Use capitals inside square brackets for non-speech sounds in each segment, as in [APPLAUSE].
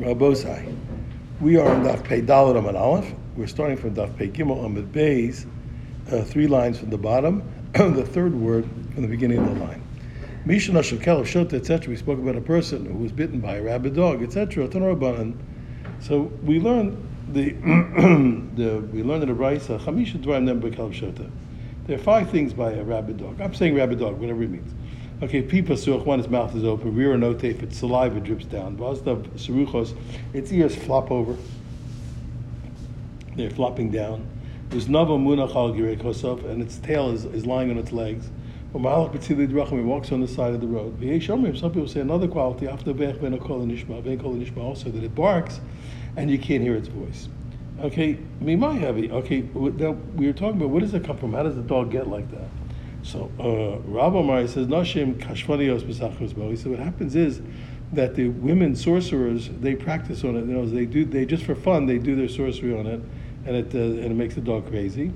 Rabosai. We are on Daf Pei Dalet Amud Aleph. We're starting from Daf Pei Gimel Amud Beis, uh, three lines from the bottom, [CLEARS THROAT] the third word from the beginning of the line. Mishana Shekel Shota, etc. We spoke about a person who was bitten by a rabid dog, etc. So we learned the, [CLEARS THROAT] the we learned in the Brisa Chamisha Dvarim Nem Bekel Shota. There are five things by a rabid dog. I'm saying rabid dog, whatever it means. Okay, pipa such when its mouth is open, rear note if its saliva drips down. Vastav seruchos, its ears flop over. They're flopping down. There's nava munach al kosov, and its tail is, is lying on its legs. It walks on the side of the road. Some people say another quality after nishma, also that it barks, and you can't hear its voice. Okay, me my heavy. Okay, now we were talking about where does it come from? How does the dog get like that? So uh, Rav says, Nashim kashvanios b'sachos He said, what happens is that the women sorcerers they practice on it. You know, they do they just for fun they do their sorcery on it, and it uh, and it makes the dog crazy.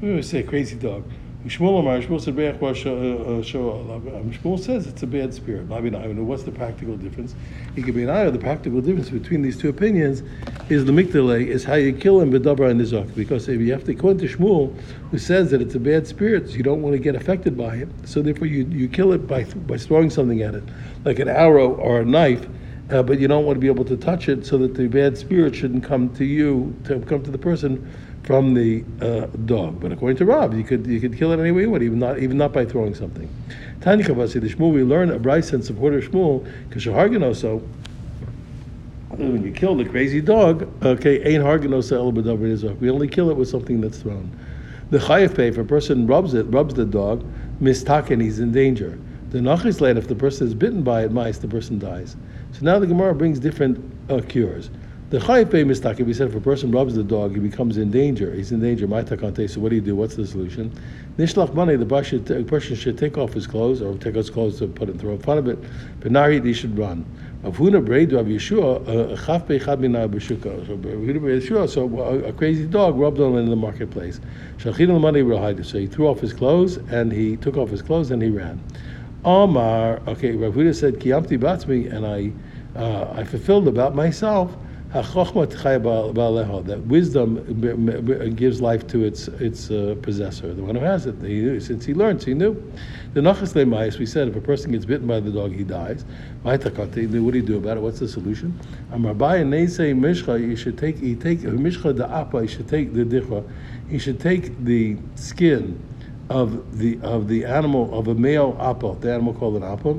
We always say crazy dog. Shmuel Amar, Shmuel said, uh, uh, uh, Shmuel says it's a bad spirit. What's the practical difference? He could be an ayah. The practical difference between these two opinions is the mikdale, is how you kill him b'dabra and nizak. Because if you have to according to Shmuel, who says that it's a bad spirit, so you don't want to get affected by it. So therefore, you, you kill it by by throwing something at it, like an arrow or a knife. Uh, but you don't want to be able to touch it so that the bad spirit shouldn't come to you, to come to the person from the uh, dog. But according to Rav, you could you could kill it any way you want, even not even not by throwing something. Tanya the Shmuel, we learn a Bryce and support of Shmuel, because also when you kill the crazy dog, okay, ain't harganosa el We only kill it with something that's thrown. The chayiv pay, if a person rubs it, rubs the dog, mistaken, he's in danger. The Nachisland if the person is bitten by it, mice, the person dies. So now the Gemara brings different uh, cures. The chayiv pei mistake, we said if a person rubs the dog, he becomes in danger. He's in danger. My takante. So what do you do? What's the solution? Nishlach money. The person should take off his clothes or take off his clothes to put it throw in front of it. But Nari, he should run. Braid Rav Yeshua uh, chaf peichad b'shuka. So Yeshua, so a crazy dog rubbed on him in the marketplace. Shachin money So he threw off his clothes and he took off his clothes and he ran. Omar, okay, Rav Huda said, Kiyamti batzmi, and I, uh, I fulfilled about myself that wisdom gives life to its its uh, possessor, the one who has it. He, since he learned, he knew. The nachas lemayis, we said, if a person gets bitten by the dog, he dies. What do you do about it? What's the solution? You should take. You take mishcha the apa. You should take the dichra. You should take the skin of the of the animal of a male apa, the animal called an apa.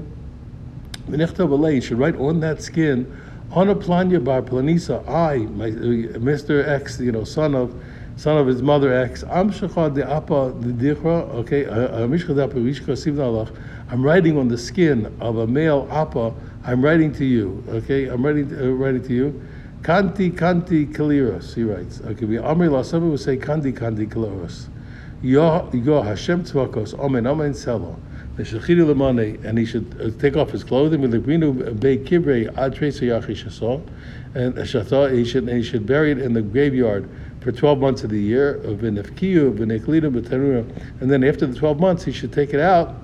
You should write on that skin On a planya bar Planisa, I, my, Mr. X, you know, son of son of his mother X, Shachad the Apa okay, uh, uh, I'm writing on the skin of a male Apa, I'm writing to you, okay, I'm writing to, uh, writing to you. Kanti Kanti Kaliros, he writes. Okay, we Amri some would say Kanti Kanti Kaliros. Yo, Yo Hashem Tzvakos, Amen, Amen Selo and he should uh, take off his clothing be and he should and he should bury it in the graveyard for 12 months of the year and then after the 12 months he should take it out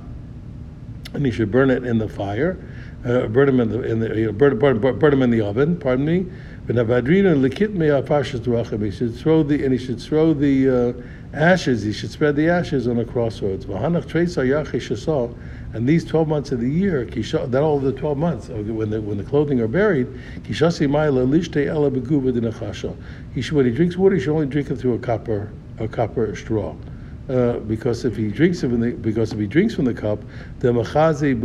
and he should burn it in the fire uh, burn him in the in the you know, burn, burn, burn, burn him in the oven pardon me he should throw the and he should throw the uh, ashes, he should spread the ashes on the crossroads. And these 12 months of the year, that all the 12 months, when the, when the clothing are buried, he should, when he drinks water, he should only drink it through a copper, a copper straw. Uh, because if he drinks from the because if he drinks from the cup, the machazi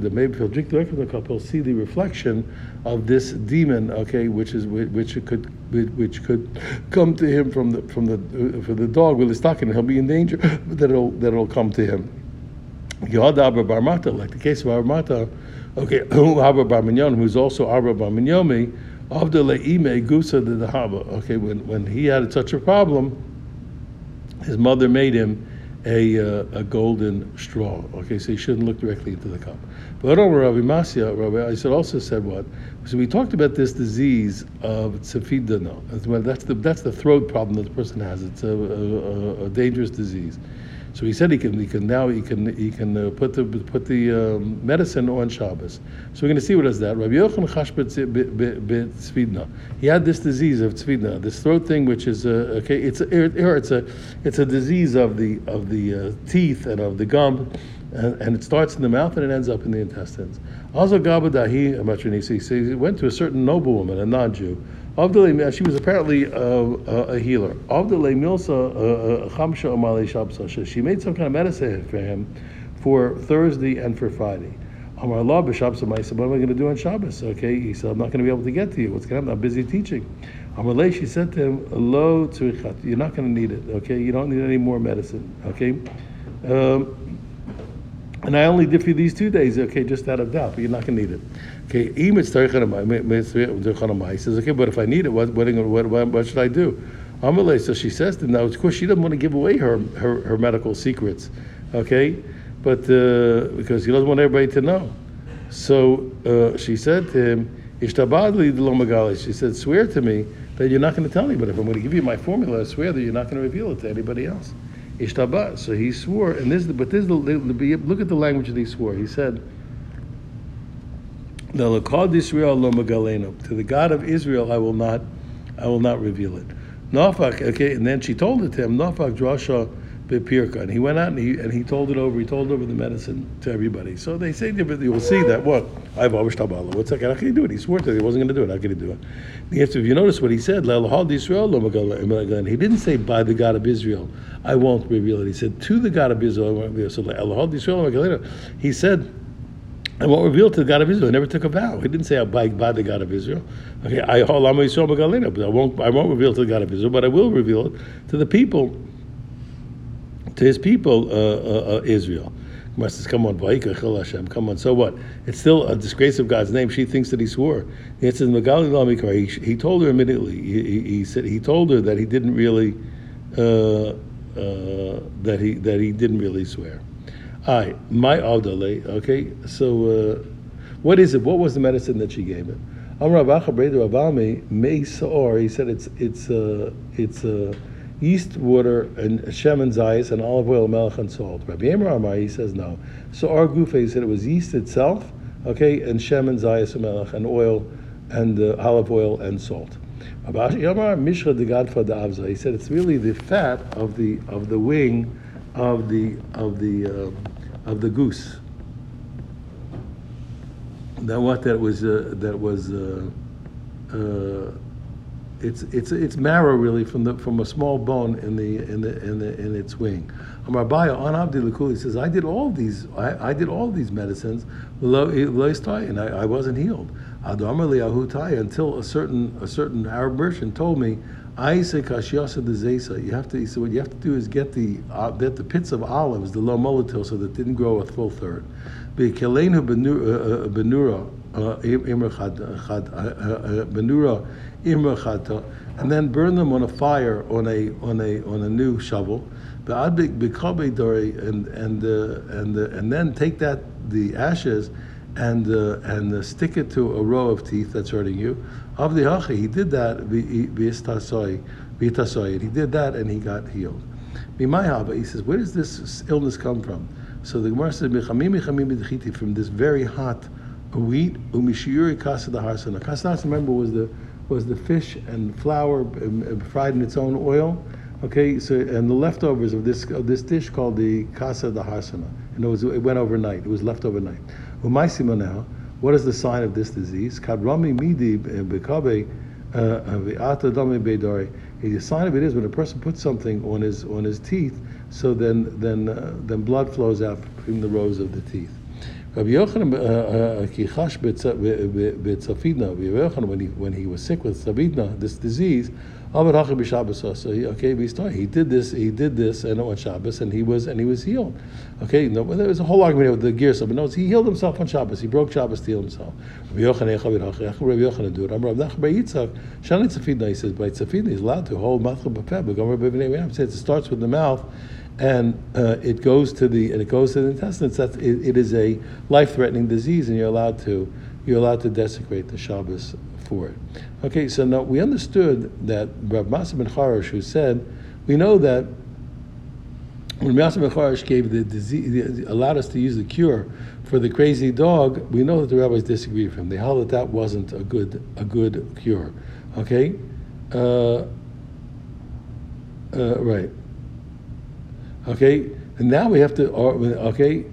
the maybe if he'll drink directly from the cup, he'll see the reflection of this demon, okay, which is which could which could [LAUGHS] come to him from the from the uh, for the dog with his stocking, he'll be in danger [LAUGHS] that it'll that it'll come to him. Yod Bar Mata, like the case of Mata, okay, [COUGHS] Abba Bar Minyon, who's also Abba Bar Minyomi, of the Le'ime Gusa the Haba. Okay, when when he had such a problem his mother made him a, uh, a golden straw. Okay, so he shouldn't look directly into the cup. But Rabbi Masya, Rabbi I said also said what? So we talked about this disease of tzefidano. That's the that's the throat problem that the person has. It's a, a, a dangerous disease. So he said he can, he can now he can he can uh, put the put the um, medicine on Shabbos. So we're going to see what does that. Rabbi Yochanan Tzvidna. He had this disease of Tzvidna, this throat thing, which is uh, okay. It's a, it's a it's a disease of the of the uh, teeth and of the gum, and, and, it starts in the mouth and it ends up in the intestines. Also, Gabadahi. So he went to a certain noblewoman, a non-Jew. She was apparently a, a, healer. She made some kind of medicine for him for Thursday and for Friday. Amar Allah b'Shabbos I said, what am I going to do on Shabbos? Okay, he said, I'm not going to be able to get to you. What's going to happen? I'm busy teaching. Amar she said to him, Lo tzurichat, you're not going to need it. Okay, you don't need any more medicine. Okay. Um, and I only for you these two days, okay, just out of doubt, but you're not going to need it. Okay, he says, okay, but if I need it, what, what, what, what should I do? Amalei, so she says to him, now, of course, she doesn't want to give away her, her, her medical secrets, okay, but uh, because he doesn't want everybody to know. So uh, she said to him, she said, swear to me that you're not going to tell anybody. If I'm going to give you my formula, I swear that you're not going to reveal it to anybody else. Ishtaba. So he swore, and this, but this, look at the language that he swore. He said, "The Israel To the God of Israel, I will not, I will not reveal it." Nafak. Okay, and then she told it to him. Nafak drasha bepirka, and he went out and he and he told it over. He told over the medicine to everybody. So they say, you will see that what I've always tabbed Allah. What's that? How can he do it? He swore to it. He wasn't going to do it. How can he do it? The answer, if you notice what he said, he didn't say by the God of Israel, I won't reveal it. He said to the God of Israel, I won't reveal it. So he said. I won't reveal to the God of Israel. He never took a vow. He didn't say I by, by the God of Israel. Okay, I but I won't I won't reveal to the God of Israel, but I will reveal it to the people to his people, uh, uh, uh Israel. Gemara says, "Come on, Hashem. Come on. So what? It's still a disgrace of God's name. She thinks that he swore. It says Magali Lamikar. He, he told her immediately. He, he, he, said he told her that he didn't really uh, uh, that he that he didn't really swear. I my Avdale. Okay. So uh, what is it? What was the medicine that she gave him? Amr He said it's it's uh, it's uh, yeast, water, and shem and zayis, and olive oil, melech, and salt. Rabbi Amar Amar, he says no. So our Gufa, he said it was yeast itself, okay, and shem and zayis and melech, and oil, and uh, olive oil, and salt. Rabbi Amar Mishra de Gadfa de Avza, he said it's really the fat of the of the wing of the of the uh, of the goose. That what that was uh, that was. Uh, uh it's it's it's marrow really from the from a small bone in the in the in the in its wing. Amar Baya on Abdi Lakuli says, I did all these I, I did all these medicines and I, I wasn't healed. Until a certain a certain Arab merchant told me, I say kashyasa de zesa. You have to. He said, what you have to do is get the uh, get the pits of olives, the low molatil, so that didn't grow a full third. Be Bekelenu benura benura imrachata, and then burn them on a fire on a on a on a new shovel. And and uh, and uh, and then take that the ashes and uh, and uh, stick it to a row of teeth that's hurting you. Of the hachi, he did that. and He did that and he got healed. He says, where does this illness come from? So the Gemara says, from this very hot wheat, umishiyuri kasa the harsana. Kasa remember was the was the fish and flour um, uh, fried in its own oil. Okay, so and the leftovers of this of this dish called the kasa da harsana, and it was it went overnight. It was left overnight. Umaisima now. What is the sign of this disease? Kadrami midi bekabe uh, dami bedari. The sign of it is when a person puts something on his on his teeth, so then then uh, then blood flows out from the rows of the teeth. Rabbi Yochanan uh, uh, uh, kichash betzafidna. Rabbi Yochanan, when he when he was sick with tzafidna, this disease, so he, okay, we start. he did this, he did this, and on Shabbos, and he was and he was healed. Okay, no, there was a whole argument with the Girsa, but no, he healed himself on Shabbos. He broke Shabbos to heal himself. Rabbi Yochanan do it. Rabbi Nachman Yitzchak, Shani tzafidna. He says by tzafidna he's allowed to hold matcha b'peh. But Rabbi it starts with the mouth and uh, it goes to the and it goes to the intestines. That's, it, it is a life-threatening disease, and you're allowed to you're allowed to desecrate the Shabbos for it. Okay, so now we understood that Rav Masa ben who said, we know that when Yasser Mecharish gave the disease, allowed us to use the cure for the crazy dog, we know that the rabbis disagree with him. They held that that wasn't a good a good cure. Okay, uh, uh, right. Okay, and now we have to. Okay.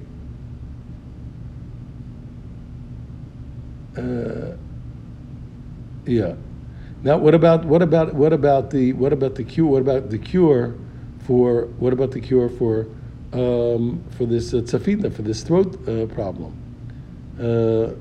Uh, yeah. Now, what about what about what about the what about the cure? What about the cure for what about the cure for um, for this uh, tzafina for this throat uh, problem? Uh,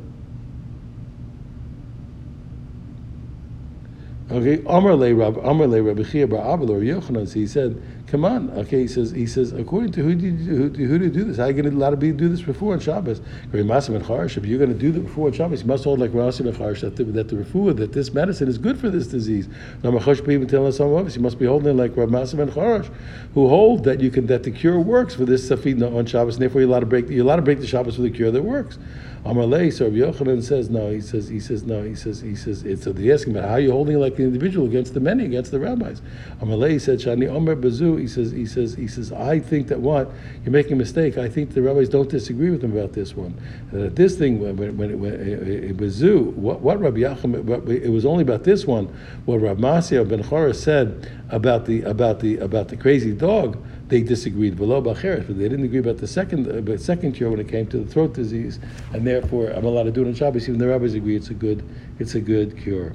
okay, Amar le Rab Amar le Rabbi Chia bar Abel or Yochanan. He said Come on, okay. He says, he says, according to who do you, who, who do you do this? How are you going to to be do this before on Shabbos? If you're going to do that before on Shabbos, you must hold like Rasim and Charsh that the, that the refuah, that this medicine is good for this disease. You must be holding like Rasim and Charsh, who hold that you can that the cure works for this safina on Shabbos, and therefore you're allowed to break you're allowed to break the Shabbos with a cure that works. Amalei, so Rabbi Yochanan says no. He says he says no. He says he says it's. So they ask him, how are you holding like the individual against the many, against the rabbis? Amalei said Shani Omer Bazu. He says he says he says I think that what you're making a mistake. I think the rabbis don't disagree with him about this one. That this thing when when, when, when eh, eh, eh, it, Bazu, what what Rabbi Yochanan, it was only about this one. What Rabbi Masya ben Chora said about the about the about the crazy dog they disagreed below Bacheres, but they didn't agree about the second uh, second cure when it came to the throat disease, and therefore I'm allowed to do it on Shabbos. Even the rabbis agree it's a good it's a good cure.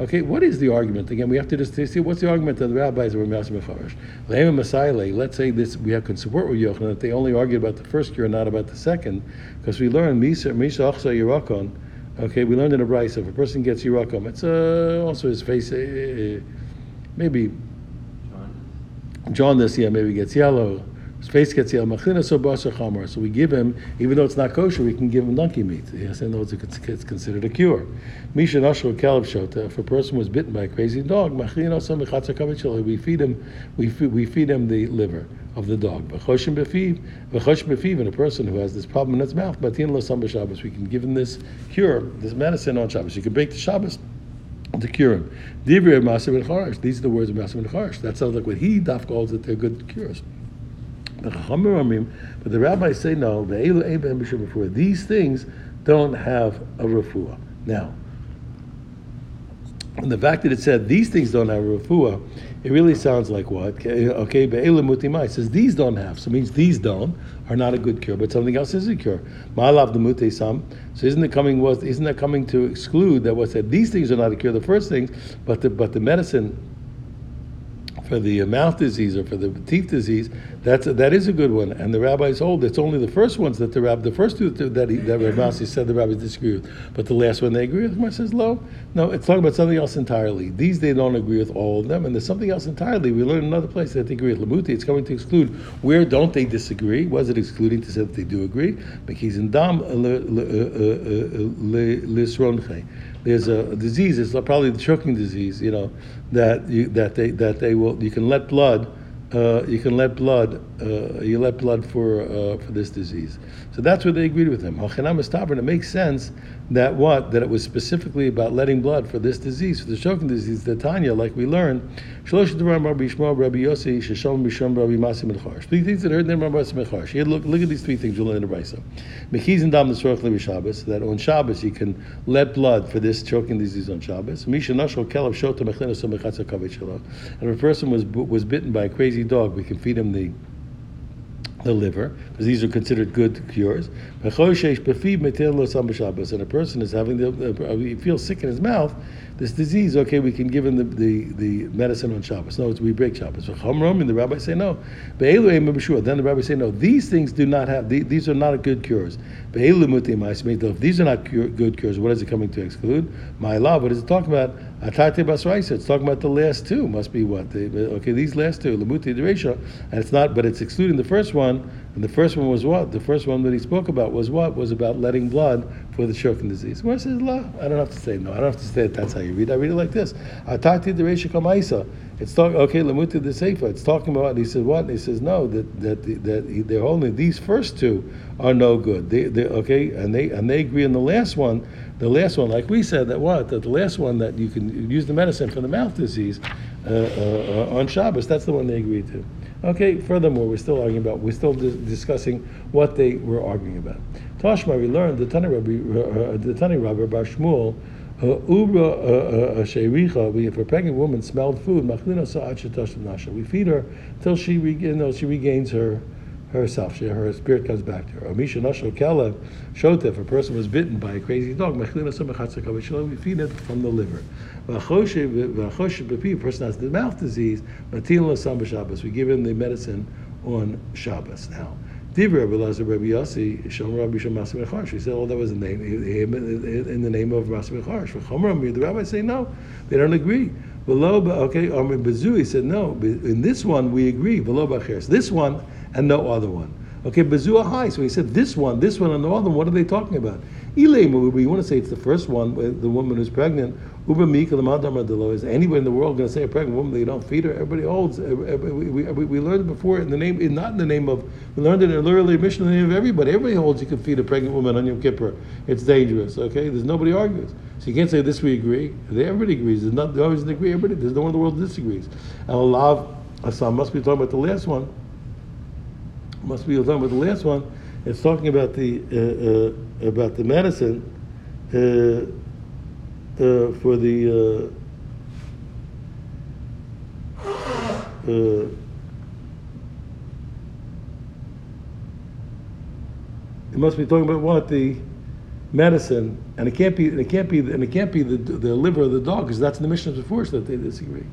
Okay, what is the argument? Again, we have to just see what's the argument of the rabbis of Ramas Mefarish. Let's say this we have can support with Yochanan that they only argue about the first cure, not about the second, because we learn Misa Misa Achsa Yerakon. Okay, we learned in a brayso if a person gets Yerakon, it's uh, also his face, uh maybe jaundice, yeah, maybe gets yellow. His face gets yellow. So we give him, even though it's not kosher, we can give him donkey meat. Yes, I know it's, it's considered a cure. Misha Nashro Kalib Shota, if a person was bitten by a crazy dog, we feed him, we feed, we feed him the liver of the dog. And a person who has this problem in its mouth, we can give him this cure, this medicine on Shabbos. You can break the Shabbos to cure him. Divrei Masya ben Charash. These are the words of Masya ben Charash. That sounds like what he daf calls that they're good cures. But the rabbis say no. Before these things don't have a refuah. Now, and the fact that it said these things don't have a refuah, it really sounds like what? Okay, Be'ela Mutimai says these don't have, so it means these don't are not a good cure, but something else is a cure. Ma'alav the sam. So isn't it coming was isn't that coming to exclude that what said these things are not a cure, the first things, but the but the medicine for the mouth disease or for the teeth disease, that's a, that is a good one. And the rabbis hold it's only the first ones that the rab, the first two that he, that Rav said the rabbis disagree with, but the last one they agree with. Mar says no, no, it's talking about something else entirely. These they don't agree with all of them, and there's something else entirely. We learn another place that they agree with Lamuti. It's coming to exclude. Where don't they disagree? Was it excluding to say that they do agree? Because in dam uh, uh, uh, lisronche there's a, disease. It's probably the choking disease. You know that you, that they that they will. You can let blood. Uh, you can let blood. Uh, you let blood for uh, for this disease. So that's what they agreed with him. It makes sense that what that it was specifically about letting blood for this disease, for the choking disease. The Tanya, like we learned, Three things that heard in Rabbi Yossi Look, look at these three things we learn in the Brisa. Dam Shabbos, that on Shabbos you can let blood for this choking disease on Shabbos. And if a person was was bitten by a crazy dog, we can feed him the the liver, because these are considered good cures. And a person is having the, uh, he feels sick in his mouth, this disease, okay, we can give him the, the, the medicine on Shabbos. No, we break Shabbos. And the rabbis say no. Then the rabbis say no. These things do not have, these are not good cures. If these are not good cures, what is it coming to exclude? My law, what is it talking about? Atate basraisa. It's talking about the last two. Must be what? okay, these last two, lamuti dereisha, and it's not, but it's excluding the first one. And the first one was what? The first one that he spoke about was what? Was about letting blood for the choking disease. Where says la? I don't have to say no. I don't have to say that that's how you read. I read it like this. Atati dereisha kamaisa. It's talking. Okay, lamuti the sefer. It's talking about. He says what? And he says no. That that that they're only these first two are no good. They, they okay, and they and they agree on the last one the last one, like we said, that what? That the last one that you can use the medicine for the mouth disease uh, uh, on Shabbos, that's the one they agreed to. Okay, furthermore, we're still arguing about, we're still dis- discussing what they were arguing about. Tashma, we learned the Tani Rabbi, uh, the Tani Rabbi Bar Shmuel, uh, Ubra Sheiricha, we if a pregnant woman smelled food, Machlina Nasha. We feed her till she, you know, she regains her herself, she, her spirit comes back to her. Amisha Nasha Kelev Shota, if a person was bitten by a crazy dog, Machlina we feed it from the liver. If a person has the mouth disease, Lasam Shabbos, we give him the medicine on Shabbos. Now, Divra Belazar Rabbi Yossi, Shalom Rabbi Shemasi Mecharsh. He said, "Oh, that was the name in the name of Rasi Mecharsh." For Chomer the rabbis say no, they don't agree. Below, okay, Amr Bezu, he said no. In this one we agree. Below Bacheres, this one and no other one. Okay, Bezu high. So he said this one, this one, and the other one. What are they talking about? Ilay we want to say it's the first one, the woman who's pregnant. Uber Is anybody in the world going to say a pregnant woman that you don't feed her? Everybody holds. We, we, we learned before in the name, not in the name of. We learned it in mission in the name of everybody. Everybody holds you can feed a pregnant woman on Yom Kippur. It's dangerous. Okay, there's nobody argues. So you can't say this we agree. Everybody agrees. There's not always an agree. Everybody. There's no one in the world disagrees. And Allah, Assam must be talking about the last one. Must be talking about the last one. It's talking about the uh, uh, about the medicine. Uh, uh, for the uh, uh, it must be talking about what the medicine, and it can't be, and it can't be, and it can't be the, the liver of the dog, because that's in the Mishnah before that they disagree.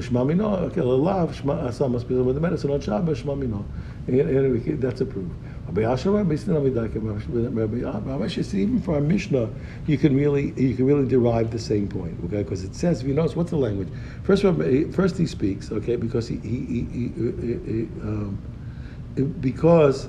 Shema mino, okay, lalav, shema must be with the medicine on Shabbos, shema mino. That's approved. Even for our Mishnah, you can really you can really derive the same point, okay? Because it says, if you notice, what's the language? First, first he speaks, okay, because he, he, he, he um, because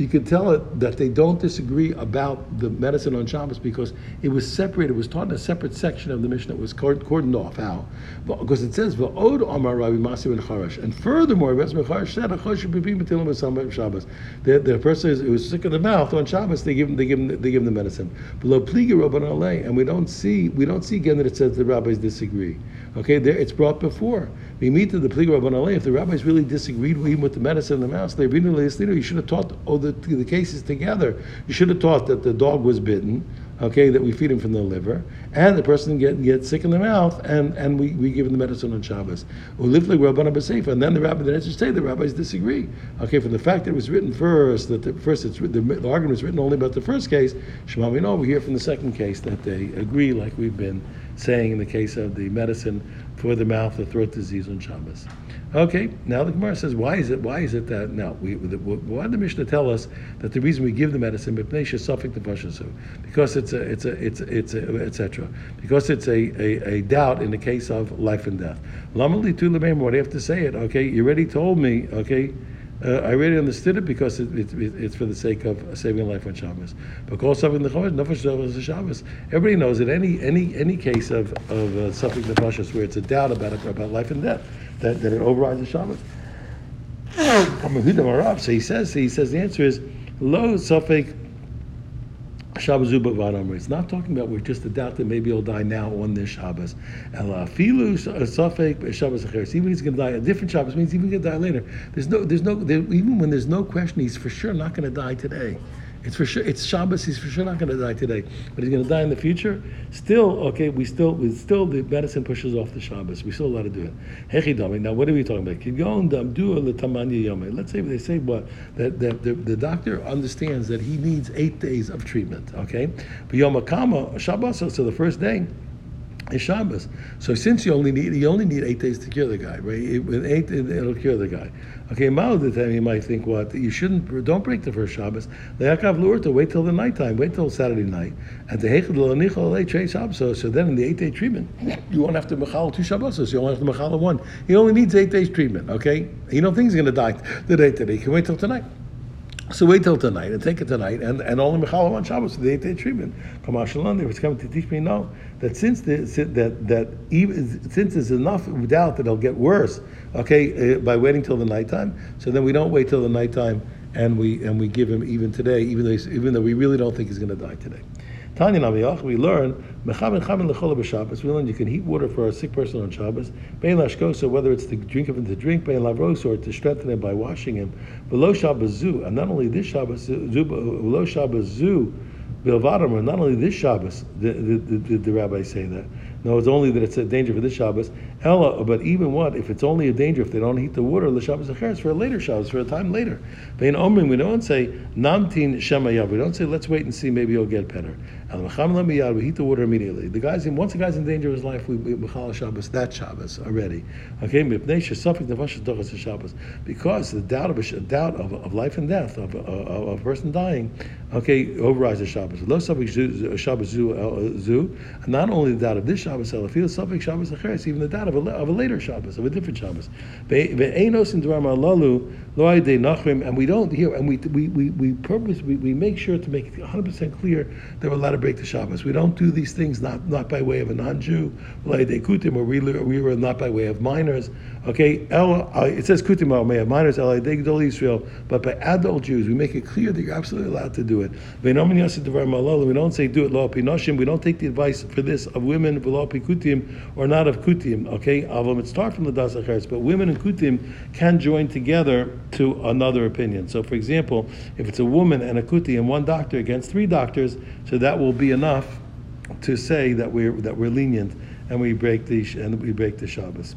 you can tell it that they don't disagree about the medicine on Shabbos because it was separated, it was taught in a separate section of the Mishnah that was cordoned off. How? Because it says, V'od Amar Rabbi Masi ben. And furthermore, Rabbi Charash said, Shabbos. The, the person is, who was sick of the mouth on Shabbos, they give him, they give him, they give him the medicine. Below Pliga Rabban Alei, and we don't see, we don't see again that it says the rabbis disagree. Okay, there, it's brought before. We meet the Pliga Rabban if the rabbis really disagreed with him with the medicine in the mouth, they you should have taught all the, the cases together. You should have taught that the dog was bitten, okay, that we feed him from the liver, and the person get, gets sick in the mouth, and, and we, we give him the medicine on Shabbos. And then the rabbi, the answers say the rabbis disagree. Okay, from the fact that it was written first, that the first it's the, the argument is written only about the first case, Shema we know we hear from the second case that they agree, like we've been saying in the case of the medicine for the mouth or throat disease on Shabbos. Okay, now the Gemara says, why is it? Why is it that now? We, the, why did the Mishnah tell us that the reason we give the medicine because it's a it's a it's a, it's a, etc. Because it's a, a, a, doubt in the case of life and death. Lamali tu What do you have to say it? Okay, you already told me. Okay, uh, I already understood it because it, it, it, it's for the sake of saving life on Shabbos. But call something the nefesh Shabbos. Everybody knows that any any any case of of uh, suffering nefashos where it's a doubt about it, about life and death, that, that it overrides the Shabbos. so he says he says the answer is lo suffik it's not talking about we're just a doubt that maybe he'll die now on this Shabbos. Filu Safek Shabbos Even he's going to die a different Shabbos means he's even going to die later. There's no, there's no, there, even when there's no question, he's for sure not going to die today. It's for sure. It's Shabbos. He's for sure not going to die today, but he's going to die in the future. Still, okay. We still, we still, the medicine pushes off the Shabbos. We still allowed to do it. Hechidami. Now, what are we talking about? Let's say they say what that, that the, the doctor understands that he needs eight days of treatment. Okay, but Yom Shabbos. So the first day is Shabbos. So since you only need you only need eight days to cure the guy, right? With eight, it'll cure the guy. Okay, now the time you might think what you shouldn't don't break the first Shabbos. Le'akav to wait till the nighttime, wait till Saturday night, and the hechad lo Shabbos. So then in the eight day treatment, you won't have to machal two Shabbos. So you only have to machal one. He only needs eight days treatment. Okay, you don't think he's going to die today. Today, he can wait till tonight. So wait till tonight and take it tonight, and, and only Mechalav on Shabbos for the eight day treatment. Kamashalan, they was coming to teach me no that since the, that that even since there's enough doubt that it'll get worse, okay, uh, by waiting till the nighttime. So then we don't wait till the nighttime, and we and we give him even today, even though even though we really don't think he's going to die today. Tanya Naviyach, we learn mechaben chaben lechola b'Shabbos. We learn you can heat water for a sick person on Shabbos. Bein lashkosa, whether it's to drink of him to drink, bein lavros, or to strengthen him by washing him. Below Shabbos zu, and not only this Shabbos below Shabbos zu, bilvadam, not only this Shabbos, the, the, the, the rabbis say that. No, it's only that it's a danger for this Shabbos. Ella, but even what if it's only a danger if they don't heat the water? The Shabbos acheres for a later Shabbos, for a time later. Bein omrim, we don't say namtin shemayav. We don't say let's wait and see maybe you'll get better. We heat the water immediately. The guys in once a guy's in danger of his life, we mechal Shabbos that Shabbos already. Okay, suffering the vashadogas the Shabbos because the doubt of a doubt of, of life and death of, of, of a person dying, okay, overrides the Shabbos. Lo Shabbos uh, zu, and not only the doubt of this Shabbos, feel suffix Shabbos acheres, even the doubt of a, of a later Shabbos, of a different Shabbos. And we don't hear, and we we we, we purpose we, we make sure to make it 100 percent clear that we're allowed to break the Shabbos. We don't do these things not not by way of a non-Jew, or we we were not by way of minors. Okay, El, uh, it says kutim have minors, Israel, but by adult Jews, we make it clear that you're absolutely allowed to do it. We don't say do it. We don't take the advice for this of women v'lo kutim or not of kutim. Okay, avam start from the das but women and kutim can join together to another opinion. So, for example, if it's a woman and a kuti and one doctor against three doctors, so that will be enough to say that we're that we're lenient and we break the and we break the Shabbos.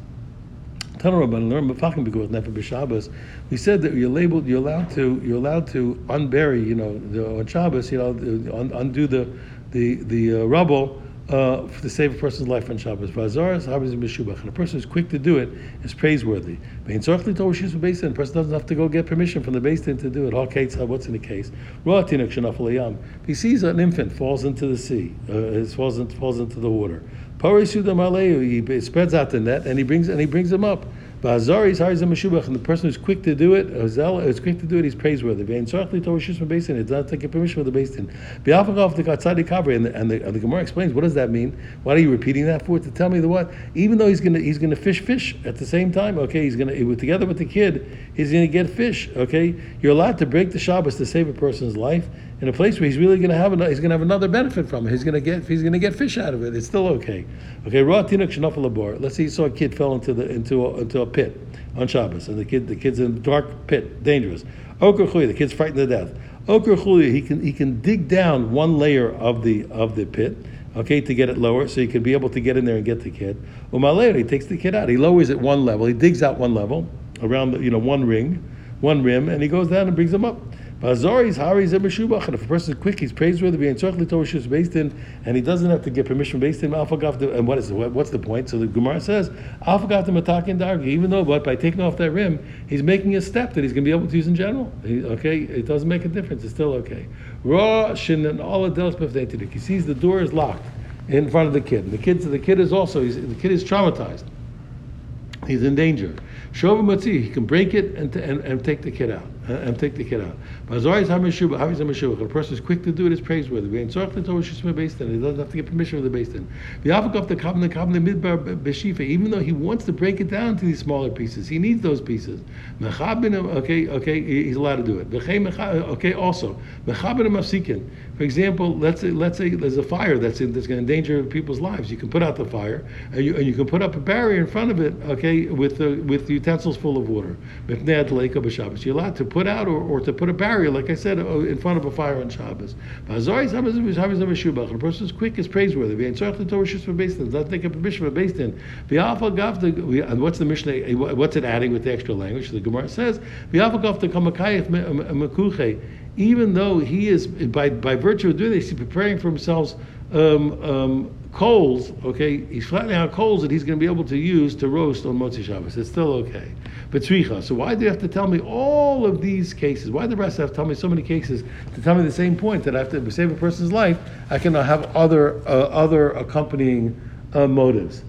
We said that you're labeled, you're allowed to, you're allowed to unbury, you know, the, on Shabbos, you know, un, undo the the the uh, rubble uh, to save a person's life on Shabbos. And a person who's quick to do it is praiseworthy. The person doesn't have to go get permission from the Din to do it. What's in the case? If he sees an infant falls into the sea, uh, falls, falls into the water. He spreads out the net and he brings and he brings him up. And the person who's quick to do it, is quick to do it, he's praiseworthy. It does not take permission from the beis din. Kavri, and the, and the, and the Gemara explains, what does that mean? Why are you repeating that for? To tell me the what? Even though he's gonna he's gonna fish fish at the same time, okay, he's gonna together with the kid, he's gonna get fish, okay. You're allowed to break the Shabbos to save a person's life in a place where he's really going to have another, he's going to have another benefit from it. He's going to get he's going to get fish out of it. It's still okay. Okay, raw Tinok Shinoffalaboar. Let's say you saw a kid fell into the into a, into a pit on Shabbos, and the kid the kid's in a dark pit, dangerous. the kid's frightened to death. he can he can dig down one layer of the of the pit. Okay, to get it lower, so he can be able to get in there and get the kid. Umaleh, he takes the kid out. He lowers it one level. He digs out one level around the, you know one ring, one rim, and he goes down and brings him up. Azori's Hari's a Meshubach. And if a person is quick, he's praiseworthy, being Tzorchli Torah beis din, and he doesn't have to get permission beis din Alpha And what is? What's the point? So the Gemara says, Alpha Gafta Matakin Dargi, even though, but by taking off that rim, he's making a step that he's going to be able to use in general. He, okay, it doesn't make a difference. It's still okay. Raw Shin and all Adels He sees the door is locked in front of the kid. The kid, the kid is also, the kid is traumatized. He's in danger. Shova Matzi, he can break it and, and, and take the kid out. Uh, and take the kid out. But a person is quick to do it is praiseworthy. He doesn't have to get permission from the beis din. Even though he wants to break it down to these smaller pieces, he needs those pieces. Okay, okay, he's allowed to do it. Okay, also, for example, let's say let's say there's a fire that's in, that's going to endanger people's lives. You can put out the fire, and you, and you can put up a barrier in front of it. Okay, with uh, with utensils full of water. You're allowed to put out or, or to put a barrier, like I said, uh, in front of a fire on Shabbos. The person is quick is praiseworthy. Not take a permission for beis din. And what's the Mishnah? What's it adding with the extra language? The Gemara says, even though he is by by virtue of doing this, he's preparing for himself um, um, coals. Okay, he's flattening out coals that he's going to be able to use to roast on Motzi Shabbos. It's still okay. So why do you have to tell me all of these cases? Why the rest have to tell me so many cases to tell me the same point that I have to save a person's life? I cannot have other uh, other accompanying uh, motives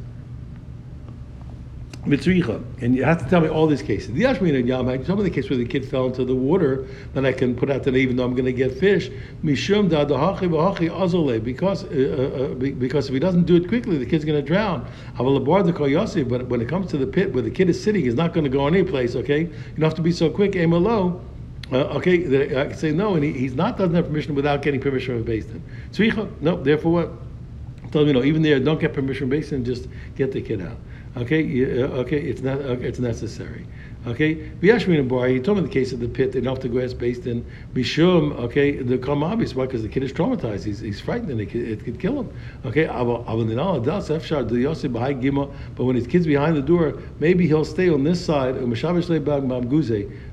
mitzricha, and you have to tell me all these cases. The Yashmin and Yam, some of the cases where the kid fell into the water, then I can put out the even though I'm going to get fish. Mishum da azole, because uh, uh, uh because if he doesn't do it quickly, the kid's going to drown. The but when it comes to the pit where the kid is sitting, he's not going to go any place. Okay, you don't have to be so quick. Emelo. Uh, okay, I could say no, and he, he's not doesn't have permission without getting permission from a beis din. Tzricha, no. Therefore, what? Tell me no. Even there, don't get permission from beis din. Just get the kid out. Okay, uh, okay, it's not. Okay, it's necessary. Okay, V'yashmin and Bar. He told me the case of the pit. Have to go as beis din Bishum. Okay, the come obvious why because the kid is traumatized. He's, he's frightened and it could, it could kill him. Okay, but when his kid's behind the door, maybe he'll stay on this side.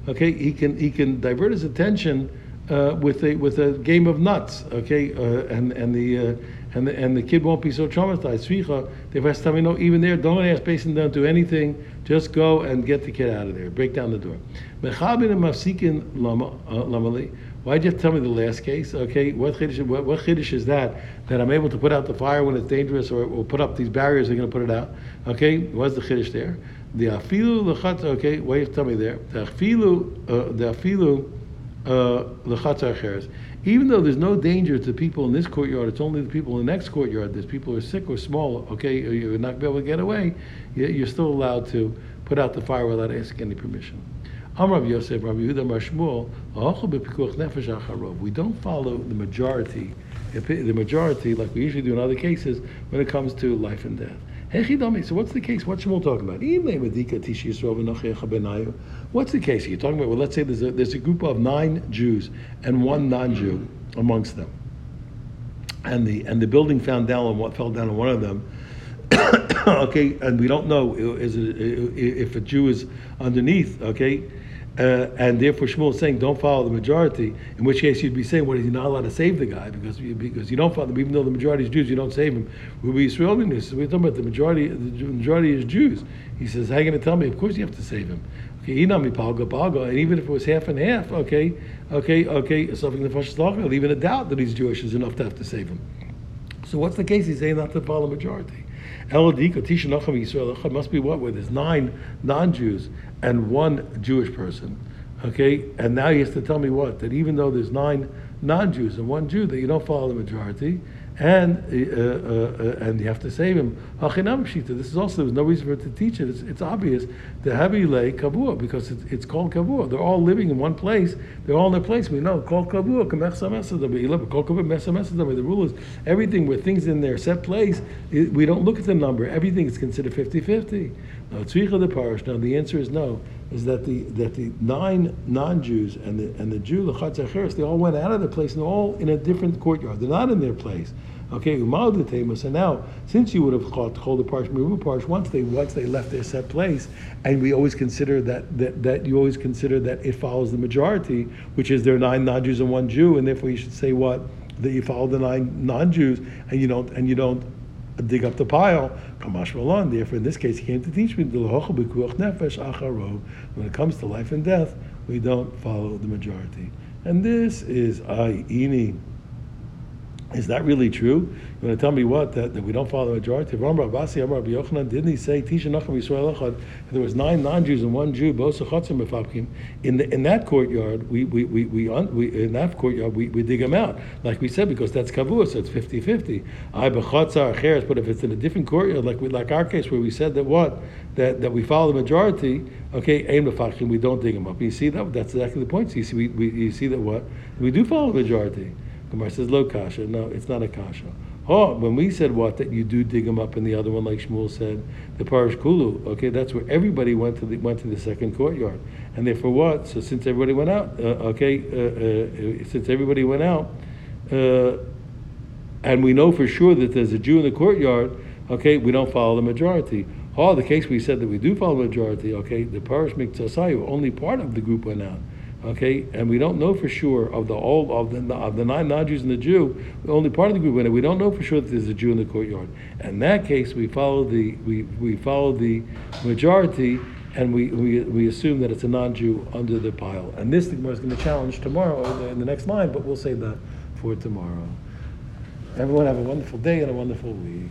Okay, he can he can divert his attention uh, with a with a game of nuts. Okay, uh, and and the. Uh, and the, and the kid won't be so traumatized. Svicha, the first time you know, even there, don't ask beis din, don't do anything. Just go and get the kid out of there. Break down the door. Mechabin and mafsikin lamali. Why'd you have to tell me the last case? Okay, what chiddush, what, what chiddush is that? That I'm able to put out the fire when it's dangerous, or, or put up these barriers. They're going to put it out. Okay, what's the chiddush there? The afilu lechatz. Okay, why you have to tell me there? The afilu, uh, the afilu uh, even though there's no danger to people in this courtyard, it's only the people in the next courtyard. There's people who are sick or small, okay, you're not be able to get away, you're still allowed to put out the fire without asking any permission. We don't follow the majority, the majority like we usually do in other cases when it comes to life and death. So what's the case? What's Shmuel talking about? What's the case? You're talking about, well, let's say there's a, there's a group of nine Jews and one non-Jew amongst them. And the, and the building found down on what fell down on one of them. [COUGHS] okay, and we don't know is it, if a Jew is underneath, okay, uh, and therefore Shmuel is saying don't follow the majority. In which case you'd be saying, what is he not allowed to save the guy because you, because you don't follow them, even though the majority is Jews, you don't save him. We'll be Israel. We're talking about the majority. The majority is Jews. He says, how are you going to tell me? Of course you have to save him. Okay, inami palga palga, and even if it was half and half, okay, okay, okay, something the even a doubt that he's Jewish is enough to have to save him. So what's the case? He's saying not to follow majority. Must be what? Where there's nine non-Jews and one Jewish person. Okay, and now he has to tell me what? That even though there's nine non-Jews and one Jew, that you don't follow the majority, and uh, uh, uh, and you have to save him. This is also there's no reason for it to teach it. It's, it's obvious the Habilei Kavua because it's, it's called Kavua. They're all living in one place. They're all in their place. We know called Kavua. The rule is everything where things in their set place. We don't look at the number. Everything is considered 50-50. Now, the parish. Now the answer is no. Is that the that the nine non-Jews and the and the Jew the Chatzacheres they all went out of their place and all in a different courtyard. They're not in their place. Okay, umal And now, since you would have called, the parish Meruba parish, once they once they left their set place, and we always consider that, that that you always consider that it follows the majority, which is there are nine non-Jews and one Jew, and therefore you should say what that you follow the nine non-Jews, and you don't and you don't dig up the pile. Kamash Malan. Therefore, in this case, he came to teach me when it comes to life and death, we don't follow the majority. And this is I ini. Is that really true? You want to tell me what? That, that we don't follow the majority? Didn't he say, there was nine non-Jews and one Jew, in, the, in that courtyard, we, we, we, we, we in that courtyard, we, we dig them out. Like we said, because that's kavua, so it's 50-50. But if it's in a different courtyard, like we, like our case, where we said that what? That, that we follow the majority, okay, aim the Fakim, we don't dig them up. You see that? That's exactly the point. So you see, we, we, you see that what? We do follow the majority. Gemara says lo kasha. No, it's not a kasha. Oh, when we said what that you do dig them up, and the other one, like Shmuel said, the parish kulu. Okay, that's where everybody went to the went to the second courtyard, and therefore what? So since everybody went out, uh, okay, uh, uh, since everybody went out, uh, and we know for sure that there's a Jew in the courtyard, okay, we don't follow the majority. Oh, the case we said that we do follow the majority, okay, the parish miktasayu, only part of the group went out. Okay, and we don't know for sure of the all of the of the nine non-Jews and the Jew. Only part of the group went in. We don't know for sure that there's a Jew in the courtyard. In that case, we follow the we, we follow the majority, and we, we, we assume that it's a non-Jew under the pile. And this the is going to challenge tomorrow in the next line, but we'll save that for tomorrow. Everyone have a wonderful day and a wonderful week.